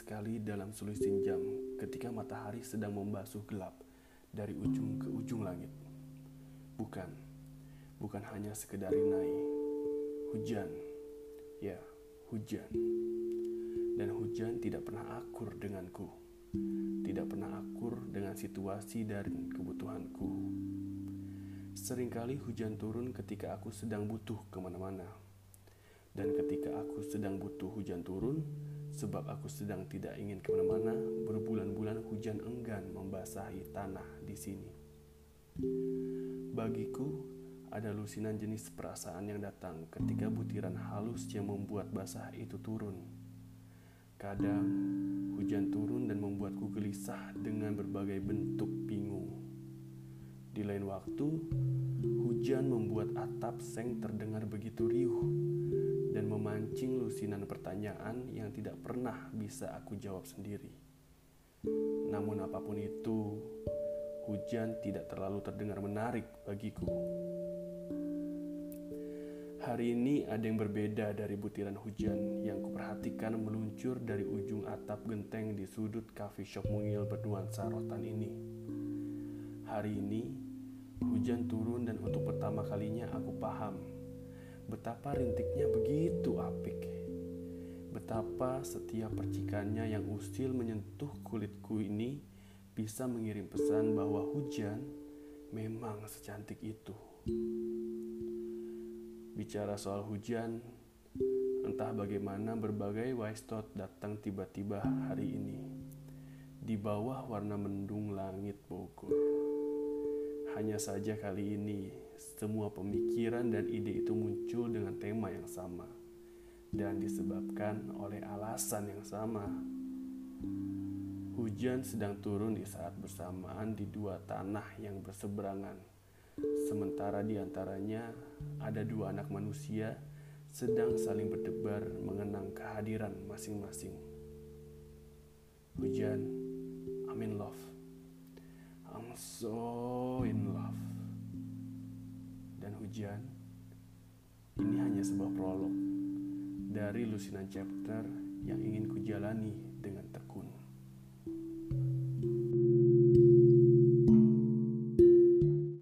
sekali dalam selusin jam ketika matahari sedang membasuh gelap dari ujung ke ujung langit. Bukan, bukan hanya sekedar rinai. Hujan, ya hujan. Dan hujan tidak pernah akur denganku. Tidak pernah akur dengan situasi dan kebutuhanku. Seringkali hujan turun ketika aku sedang butuh ke mana-mana. Dan ketika aku sedang butuh hujan turun, Sebab aku sedang tidak ingin ke mana-mana, berbulan-bulan hujan enggan membasahi tanah di sini. Bagiku, ada lusinan jenis perasaan yang datang ketika butiran halus yang membuat basah itu turun. Kadang, hujan turun dan membuatku gelisah dengan berbagai bentuk bingung. Di lain waktu, hujan membuat atap seng terdengar begitu riuh dan memancing lusinan pertanyaan yang tidak pernah bisa aku jawab sendiri. Namun apa pun itu, hujan tidak terlalu terdengar menarik bagiku. Hari ini ada yang berbeda dari butiran hujan yang kuperhatikan meluncur dari ujung atap genteng di sudut coffee shop mungil bernuansa rotan ini. Hari ini, hujan turun dan untuk pertama kalinya aku paham betapa rintiknya begitu apik. Betapa setiap percikannya yang usil menyentuh kulitku ini bisa mengirim pesan bahwa hujan memang secantik itu. Bicara soal hujan, entah bagaimana berbagai wise thought datang tiba-tiba hari ini di bawah warna mendung langit Bogor. Hanya saja kali ini semua pemikiran dan ide itu muncul dengan tema yang sama dan disebabkan oleh alasan yang sama. Hujan sedang turun di saat bersamaan di dua tanah yang berseberangan. Sementara di antaranya ada dua anak manusia sedang saling berdebar mengenang kehadiran masing-masing. Hujan, I'm in love. So in love hujan, ini hanya sebuah prolog dari lusinan chapter yang ingin kujalani dengan tekun.